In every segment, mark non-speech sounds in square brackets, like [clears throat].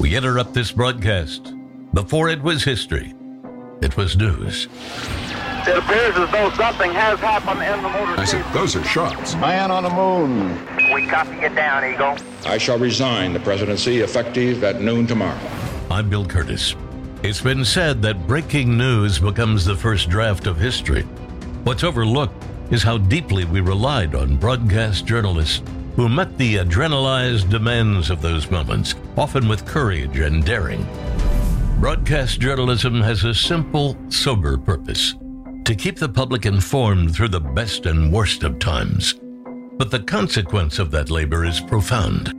We interrupt this broadcast. Before it was history, it was news. It appears as though something has happened in the motor I said, those are shots. Man on the moon. We copy you down, Eagle. I shall resign the presidency effective at noon tomorrow. I'm Bill Kurtis. It's been said that breaking news becomes the first draft of history. What's overlooked is how deeply we relied on broadcast journalists who met the adrenalized demands of those moments, often with courage and daring. Broadcast journalism has a simple, sober purpose to keep the public informed through the best and worst of times. But the consequence of that labor is profound.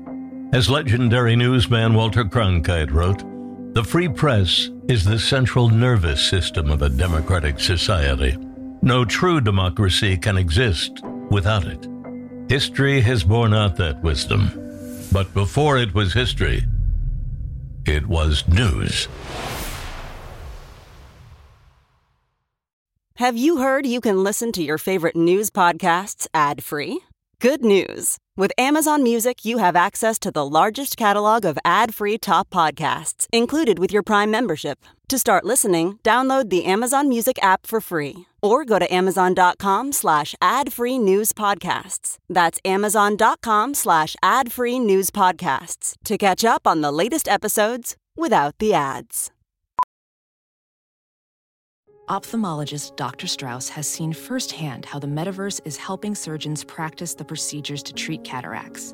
As legendary newsman Walter Cronkite wrote, the free press is the central nervous system of a democratic society. No true democracy can exist without it. History has borne out that wisdom. But before it was history, it was news. Have you heard you can listen to your favorite news podcasts ad free? Good news! With Amazon Music, you have access to the largest catalog of ad free top podcasts included with your Prime membership. To start listening, download the Amazon Music app for free or go to amazon.com slash ad free news podcasts. That's amazon.com slash ad free news podcasts to catch up on the latest episodes without the ads. Ophthalmologist Dr. Strauss has seen firsthand how the metaverse is helping surgeons practice the procedures to treat cataracts.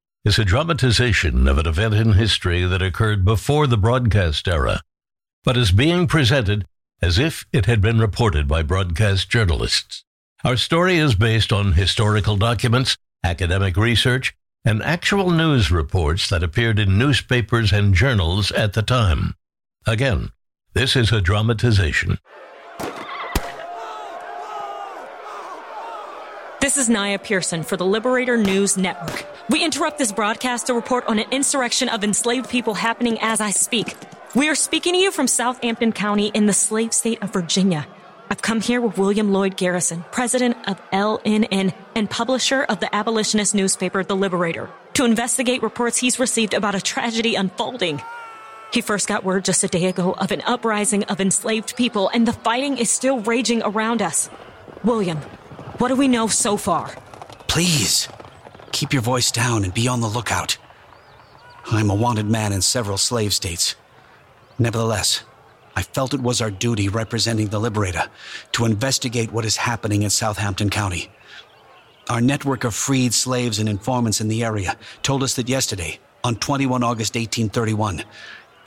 is a dramatization of an event in history that occurred before the broadcast era, but is being presented as if it had been reported by broadcast journalists. Our story is based on historical documents, academic research, and actual news reports that appeared in newspapers and journals at the time. Again, this is a dramatization. This is Nyah Pierson for the Liberator News Network. We interrupt this broadcast to report on an insurrection of enslaved people happening as I speak. We are speaking to you from Southampton County in the slave state of Virginia. I've come here with William Lloyd Garrison, president of LNN and publisher of the abolitionist newspaper The Liberator, to investigate reports he's received about a tragedy unfolding. He first got word just a day ago of an uprising of enslaved people, and the fighting is still raging around us. William, what do we know so far? Please, keep your voice down and be on the lookout. I'm a wanted man in several slave states. Nevertheless, I felt it was our duty representing the Liberator to investigate what is happening in Southampton County. Our network of freed slaves and informants in the area told us that yesterday, on 21 August 1831,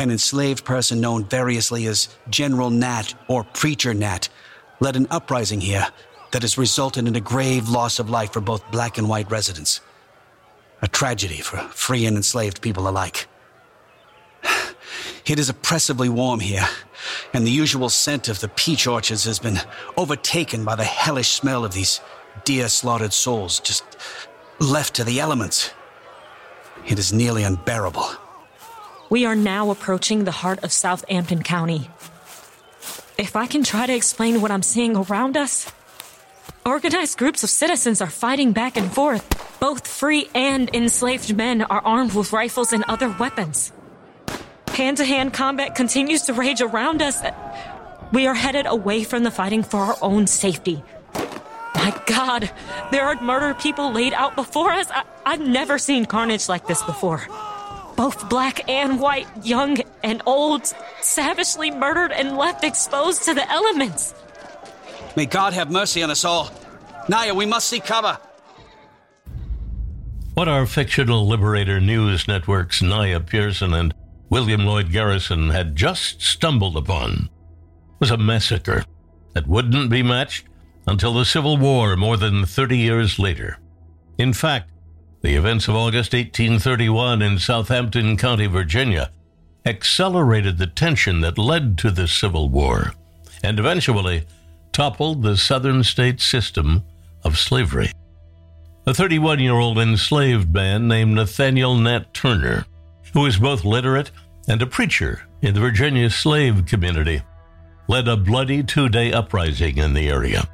an enslaved person known variously as General Nat or Preacher Nat led an uprising here that has resulted in a grave loss of life for both black and white residents. A tragedy for free and enslaved people alike. [sighs] It is oppressively warm here, and the usual scent of the peach orchards has been overtaken by the hellish smell of these dear slaughtered souls just left to the elements. It is nearly unbearable. We are now approaching the heart of Southampton County. If I can try to explain what I'm seeing around us, organized groups of citizens are fighting back and forth. Both free and enslaved men are armed with rifles and other weapons. Hand to hand combat continues to rage around us. We are headed away from the fighting for our own safety. My God, there are murdered people laid out before us. I- I've never seen carnage like this before. both black and white, young and old, savagely murdered and left exposed to the elements. May God have mercy on us all. Nyah, we must seek cover. What our fictional Liberator News Network's Nyah Pierson and William Lloyd Garrison had just stumbled upon was a massacre that wouldn't be matched until the Civil War more than 30 years later. In fact, the events of August 1831 in Southampton County, Virginia, accelerated the tension that led to the Civil War and eventually toppled the Southern state system of slavery. A 31 year old enslaved man named Nathaniel Nat Turner, who was both literate and a preacher in the Virginia slave community, led a bloody two day uprising in the area,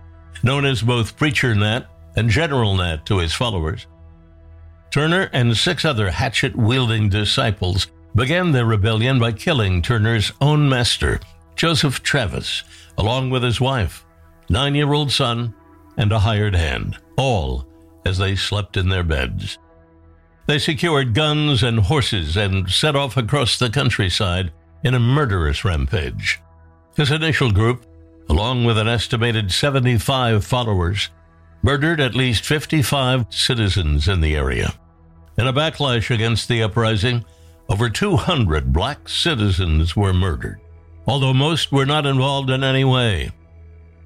known as both Preacher Nat and General Nat to his followers. Turner and six other hatchet wielding disciples began their rebellion by killing Turner's own master, Joseph Travis, along with his wife, nine year old son, and a hired hand, all as they slept in their beds. They secured guns and horses and set off across the countryside in a murderous rampage. His initial group, along with an estimated 75 followers, murdered at least 55 citizens in the area. In a backlash against the uprising, over 200 black citizens were murdered, although most were not involved in any way.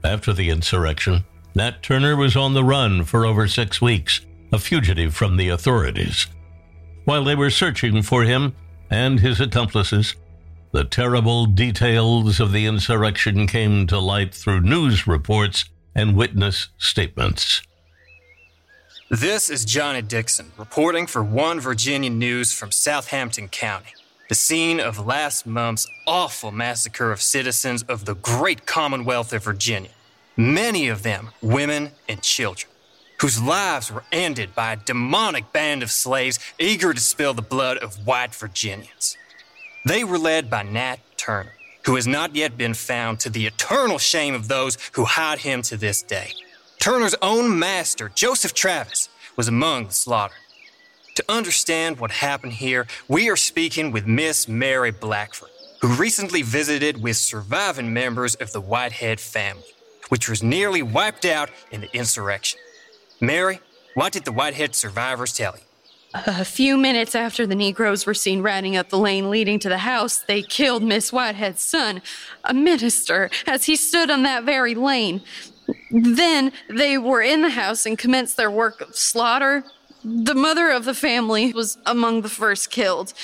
After the insurrection, Nat Turner was on the run for over six weeks, a fugitive from the authorities. While they were searching for him and his accomplices, the terrible details of the insurrection came to light through news reports and witness statements. This is Johnny Dixon reporting for One Virginia News from Southampton County, the scene of last month's awful massacre of citizens of the great Commonwealth of Virginia, many of them women and children, whose lives were ended by a demonic band of slaves eager to spill the blood of white Virginians. They were led by Nat Turner, who has not yet been found to the eternal shame of those who hide him to this day. Turner's own master, Joseph Travis, was among the slaughtered. To understand what happened here, we are speaking with Miss Mary Blackford, who recently visited with surviving members of the Whitehead family, which was nearly wiped out in the insurrection. Mary, what did the Whitehead survivors tell you? A few minutes after the Negroes were seen riding up the lane leading to the house, they killed Miss Whitehead's son, a minister, as he stood on that very lane. Then they were in the house and commenced their work of slaughter. The mother of the family was among the first killed.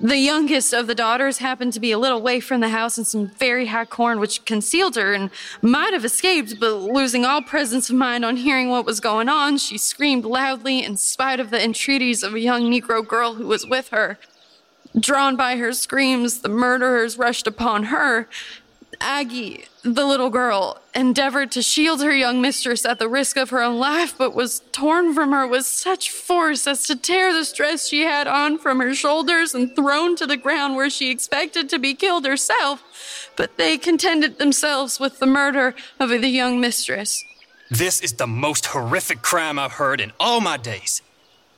The youngest of the daughters happened to be a little way from the house in some very high corn, which concealed her and might have escaped, but losing all presence of mind on hearing what was going on, she screamed loudly in spite of the entreaties of a young Negro girl who was with her. Drawn by her screams, the murderers rushed upon her, Aggie, the little girl, endeavored to shield her young mistress at the risk of her own life, but was torn from her with such force as to tear the dress she had on from her shoulders and thrown to the ground where she expected to be killed herself. But they contented themselves with the murder of the young mistress. This is the most horrific crime I've heard in all my days.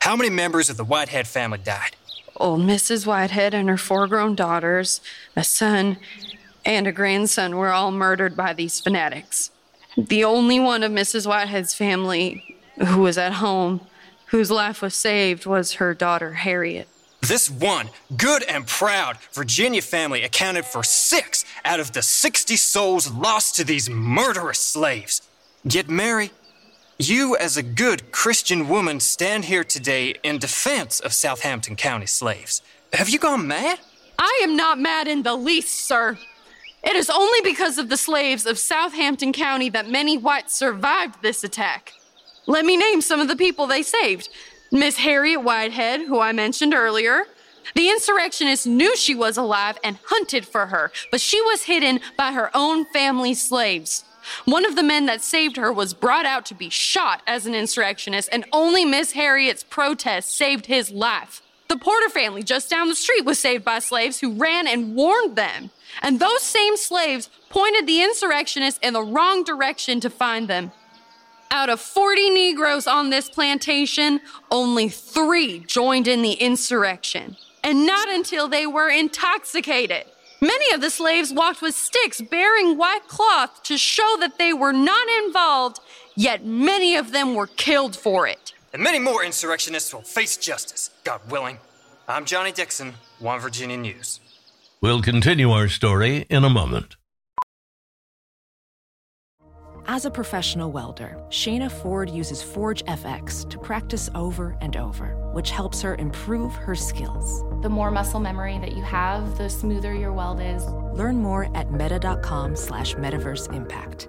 How many members of the Whitehead family died? Old Mrs. Whitehead and her four grown daughters, a son, and a grandson were all murdered by these fanatics. The only one of Mrs. Whitehead's family who was at home, whose life was saved, was her daughter Harriet. This one good and proud Virginia family accounted for six out of the 60 souls lost to these murderous slaves. Yet, Mary, you, as a good Christian woman, stand here today in defense of Southampton County slaves. Have you gone mad? I am not mad in the least, sir. It is only because of the slaves of Southampton County that many whites survived this attack. Let me name some of the people they saved Miss Harriet Whitehead, who I mentioned earlier. The insurrectionists knew she was alive and hunted for her, but she was hidden by her own family slaves. One of the men that saved her was brought out to be shot as an insurrectionist, and only Miss Harriet's protest saved his life. The Porter family just down the street was saved by slaves who ran and warned them. And those same slaves pointed the insurrectionists in the wrong direction to find them. Out of 40 Negroes on this plantation, only three joined in the insurrection. and not until they were intoxicated. Many of the slaves walked with sticks bearing white cloth to show that they were not involved, yet many of them were killed for it. And many more insurrectionists will face justice, God willing. I'm Johnny Dixon, One Virginia News. We'll continue our story in a moment. As a professional welder, Shayna Ford uses Forge FX to practice over and over, which helps her improve her skills. The more muscle memory that you have, the smoother your weld is. Learn more at meta.com slash metaverse impact.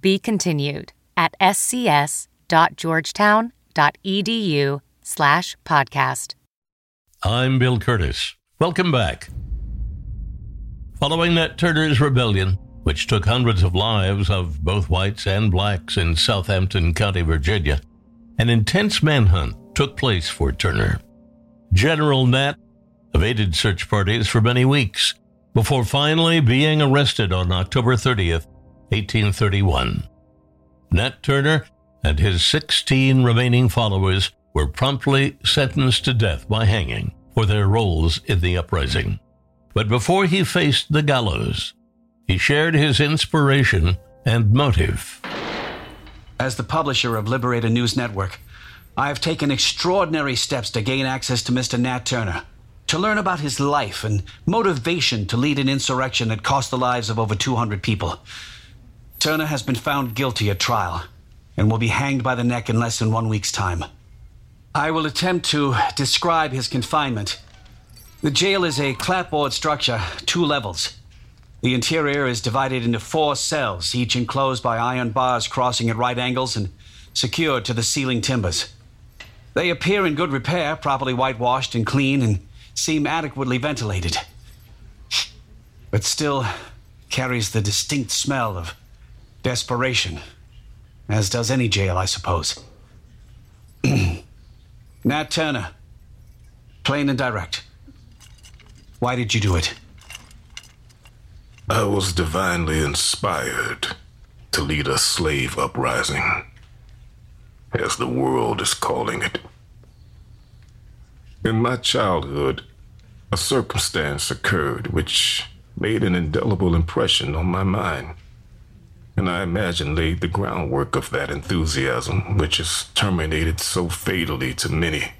Be continued at scs.georgetown.edu slash podcast. I'm Bill Kurtis. Welcome back. Following Nat Turner's rebellion, which took hundreds of lives of both whites and blacks in Southampton County, Virginia, an intense manhunt took place for Turner. General Nat evaded search parties for many weeks before finally being arrested on October 30th, 1831. Nat Turner and his 16 remaining followers were promptly sentenced to death by hanging for their roles in the uprising. But before he faced the gallows, he shared his inspiration and motive. As the publisher of Liberator News Network, I have taken extraordinary steps to gain access to Mr. Nat Turner, to learn about his life and motivation to lead an insurrection that cost the lives of over 200 people. Turner has been found guilty at trial and will be hanged by the neck in less than one week's time. I will attempt to describe his confinement the jail is a clapboard structure, two levels. The interior is divided into four cells, each enclosed by iron bars crossing at right angles and secured to the ceiling timbers. They appear in good repair, properly whitewashed and clean, and seem adequately ventilated. But still carries the distinct smell of desperation, as does any jail, I suppose. [clears throat] Nat Turner, plain and direct. Why did you do it? I was divinely inspired to lead a slave uprising, as the world is calling it. In my childhood, a circumstance occurred which made an indelible impression on my mind, and I imagine laid the groundwork of that enthusiasm which has terminated so fatally to many,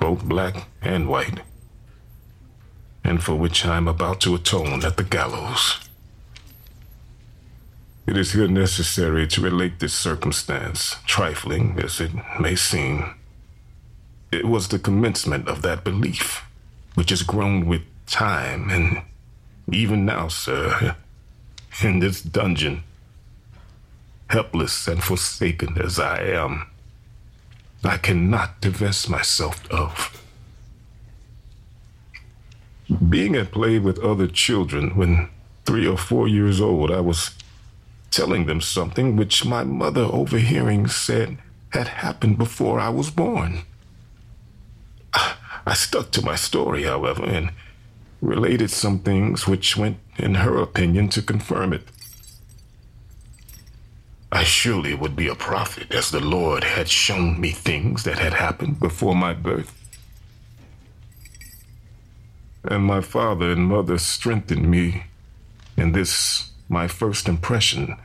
both black and white and for which I am about to atone at the gallows. It is here necessary to relate this circumstance, trifling as it may seem. It was the commencement of that belief, which has grown with time, and even now, sir, in this dungeon, helpless and forsaken as I am, I cannot divest myself of being at play with other children when three or four years old, I was telling them something which my mother, overhearing, said had happened before I was born. I stuck to my story, however, and related some things which went, in her opinion, to confirm it. I surely would be a prophet, as the Lord had shown me things that had happened before my birth and my father and mother strengthened me in this my first impression,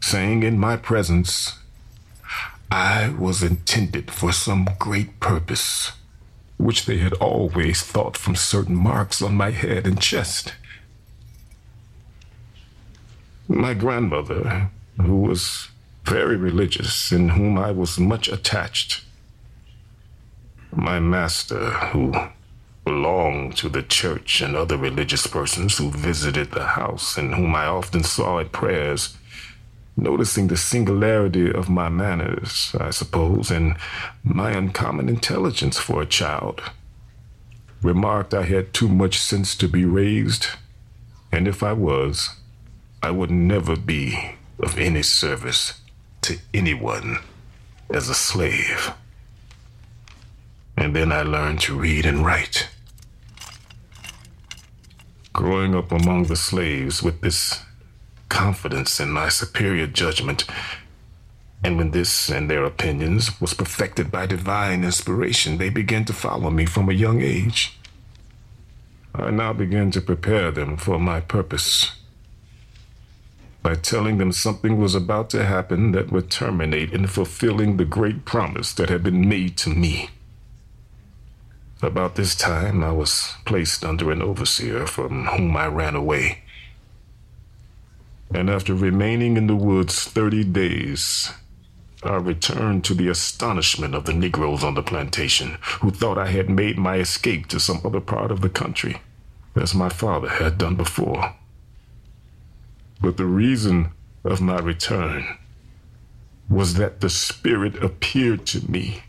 saying in my presence, I was intended for some great purpose, which they had always thought from certain marks on my head and chest. My grandmother, who was very religious and whom I was much attached, my master, who belonged to the church and other religious persons who visited the house and whom I often saw at prayers, noticing the singularity of my manners, I suppose, and my uncommon intelligence for a child, remarked I had too much sense to be raised, and if I was, I would never be of any service to anyone as a slave. And then I learned to read and write. Growing up among the slaves with this confidence in my superior judgment, and when this and their opinions was perfected by divine inspiration, they began to follow me from a young age. I now began to prepare them for my purpose by telling them something was about to happen that would terminate in fulfilling the great promise that had been made to me. About this time, I was placed under an overseer from whom I ran away. And after remaining in the woods 30 days, I returned to the astonishment of the Negroes on the plantation, who thought I had made my escape to some other part of the country, as my father had done before. But the reason of my return was that the Spirit appeared to me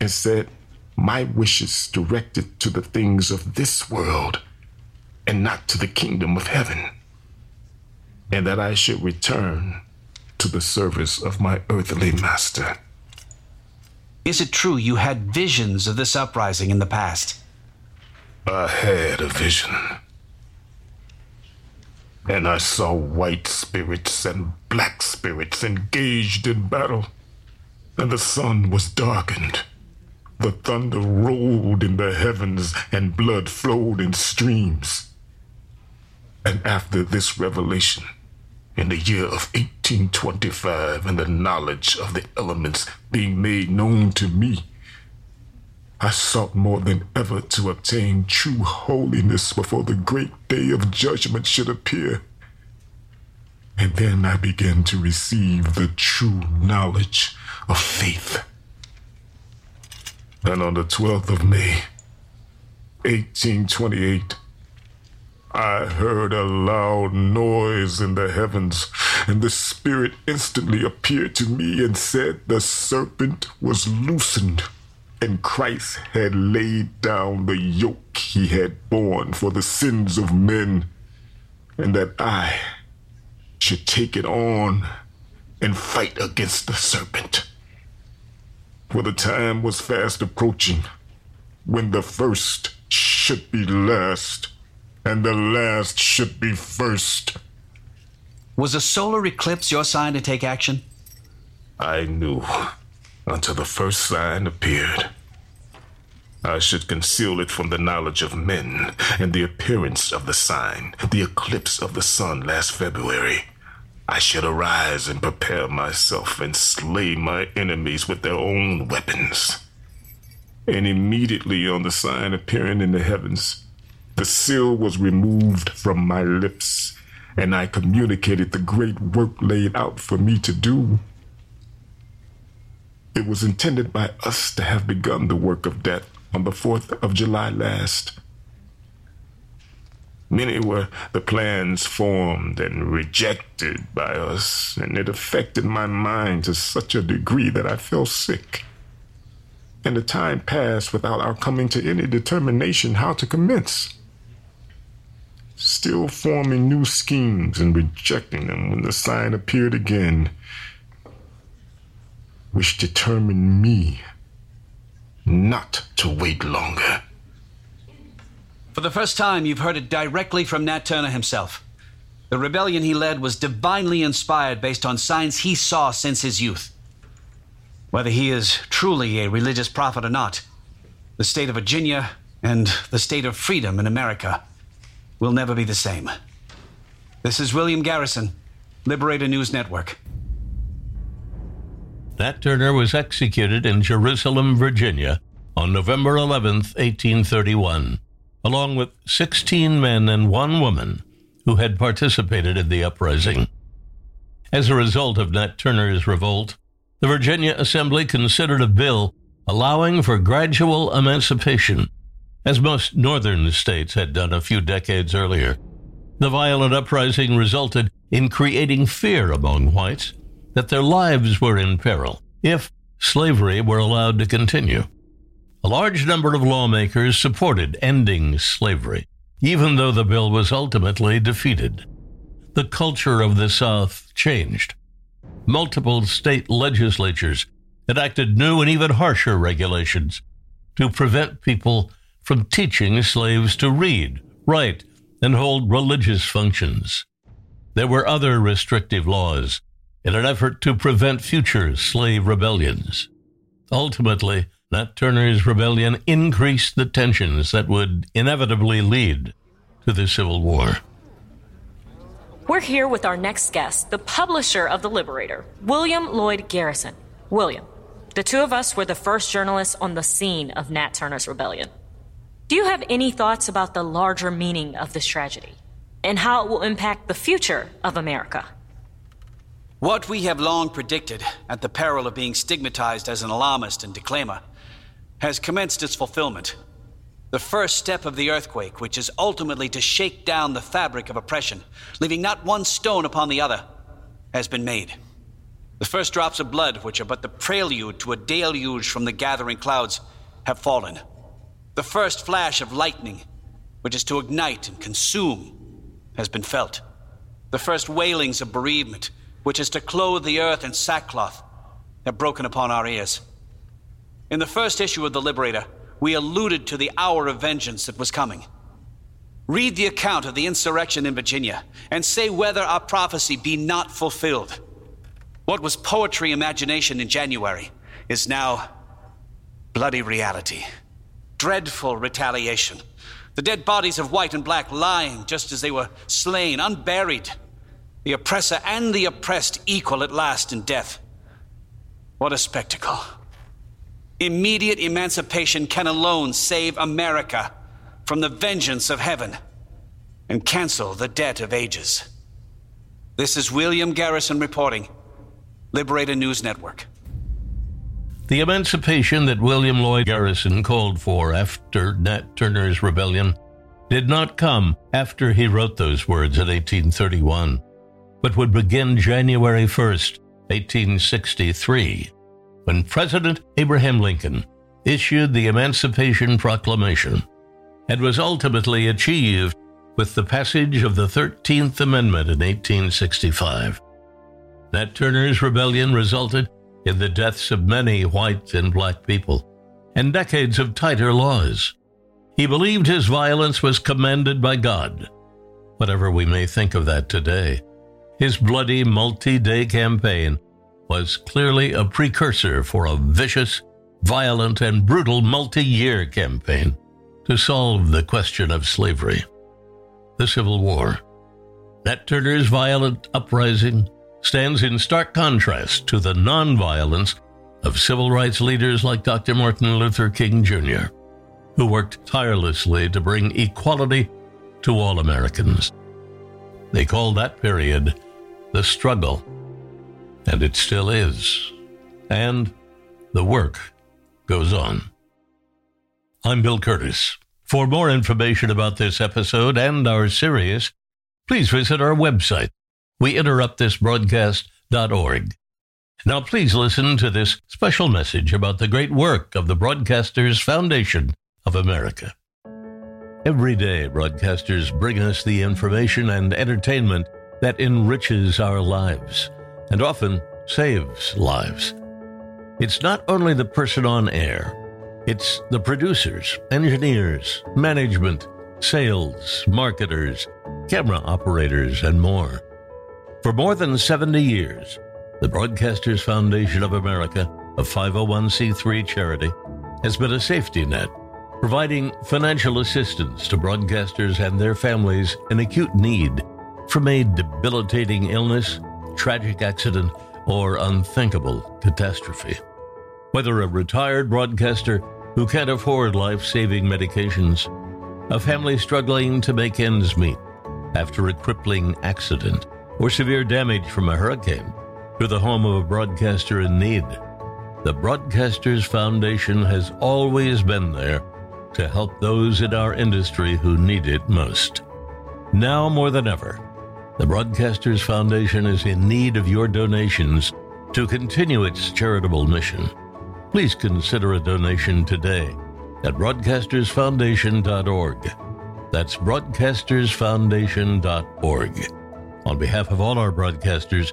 and said, My wishes directed to the things of this world and not to the kingdom of heaven, and that I should return to the service of my earthly master. Is it true you had visions of this uprising in the past? I had a vision and I saw white spirits and black spirits engaged in battle, and the sun was darkened. The thunder rolled in the heavens, and blood flowed in streams. And after this revelation, in the year of 1825, and the knowledge of the elements being made known to me, I sought more than ever to obtain true holiness before the great day of judgment should appear. And then I began to receive the true knowledge of faith. And on the 12th of May, 1828, I heard a loud noise in the heavens, and the Spirit instantly appeared to me and said the serpent was loosened and Christ had laid down the yoke he had borne for the sins of men, and that I should take it on and fight against the serpent. For the time was fast approaching when the first should be last and the last should be first. Was a solar eclipse your sign to take action? I knew until the first sign appeared. I should conceal it from the knowledge of men, and the appearance of the sign, the eclipse of the sun last February. I should arise and prepare myself and slay my enemies with their own weapons. And immediately on the sign appearing in the heavens, the seal was removed from my lips, and I communicated the great work laid out for me to do. It was intended by us to have begun the work of death on the 4th of July last. Many were the plans formed and rejected by us, and it affected my mind to such a degree that I fell sick. And the time passed without our coming to any determination how to commence. Still forming new schemes and rejecting them when the sign appeared again which determined me not to wait longer. For the first time, you've heard it directly from Nat Turner himself. The rebellion he led was divinely inspired based on signs he saw since his youth. Whether he is truly a religious prophet or not, the state of Virginia and the state of freedom in America will never be the same. This is William Garrison, Liberator News Network. Nat Turner was executed in Jerusalem, Virginia on November 11, 1831, along with 16 men and one woman who had participated in the uprising. As a result of Nat Turner's revolt, the Virginia Assembly considered a bill allowing for gradual emancipation, as most northern states had done a few decades earlier. The violent uprising resulted in creating fear among whites that their lives were in peril if slavery were allowed to continue. A large number of lawmakers supported ending slavery, even though the bill was ultimately defeated. The culture of the South changed. Multiple state legislatures enacted new and even harsher regulations to prevent people from teaching slaves to read, write, and hold religious functions. There were other restrictive laws in an effort to prevent future slave rebellions. Ultimately, Nat Turner's rebellion increased the tensions that would inevitably lead to the Civil War. We're here with our next guest, the publisher of The Liberator, William Lloyd Garrison. William, the two of us were the first journalists on the scene of Nat Turner's rebellion. Do you have any thoughts about the larger meaning of this tragedy and how it will impact the future of America? What we have long predicted, at the peril of being stigmatized as an alarmist and declaimer, has commenced its fulfillment. The first step of the earthquake, which is ultimately to shake down the fabric of oppression, leaving not one stone upon the other, has been made. The first drops of blood, which are but the prelude to a deluge from the gathering clouds, have fallen. The first flash of lightning, which is to ignite and consume, has been felt. The first wailings of bereavement, which is to clothe the earth in sackcloth, have broken upon our ears. In the first issue of The Liberator, we alluded to the hour of vengeance that was coming. Read the account of the insurrection in Virginia and say whether our prophecy be not fulfilled. What was poetry imagination in January is now bloody reality dreadful retaliation. The dead bodies of white and black lying just as they were slain, unburied. The oppressor and the oppressed equal at last in death. What a spectacle. Immediate emancipation can alone save America from the vengeance of heaven and cancel the debt of ages. This is William Garrison reporting, Liberator News Network. The emancipation that William Lloyd Garrison called for after Nat Turner's rebellion did not come after he wrote those words in 1831, but would begin January 1st, 1863, when President Abraham Lincoln issued the Emancipation Proclamation and was ultimately achieved with the passage of the 13th Amendment in 1865. Nat Turner's rebellion resulted in the deaths of many white and black people, and decades of tighter laws. He believed his violence was commanded by God. Whatever we may think of that today, his bloody multi day campaign was clearly a precursor for a vicious, violent, and brutal multi year campaign to solve the question of slavery. The Civil War. Nat Turner's violent uprising stands in stark contrast to the nonviolence of civil rights leaders like Dr. Martin Luther King Jr., who worked tirelessly to bring equality to all Americans. They called that period the struggle, and it still is. And the work goes on. I'm Bill Kurtis. For more information about this episode and our series, please visit our website, we interrupt this broadcast.org. Now, please listen to this special message about the great work of the Broadcasters Foundation of America. Every day, broadcasters bring us the information and entertainment that enriches our lives and often saves lives. It's not only the person on air, it's the producers, engineers, management, sales, marketers, camera operators, and more. For more than 70 years, the Broadcasters Foundation of America, a 501c3 charity, has been a safety net, providing financial assistance to broadcasters and their families in acute need from a debilitating illness, tragic accident, or unthinkable catastrophe. Whether a retired broadcaster who can't afford life saving medications, a family struggling to make ends meet after a crippling accident, or severe damage from a hurricane to the home of a broadcaster in need. The Broadcasters Foundation has always been there to help those in our industry who need it most. Now more than ever, the Broadcasters Foundation is in need of your donations to continue its charitable mission. Please consider a donation today at broadcastersfoundation.org. That's broadcastersfoundation.org. On behalf of all our broadcasters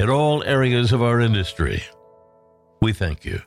in all areas of our industry, we thank you.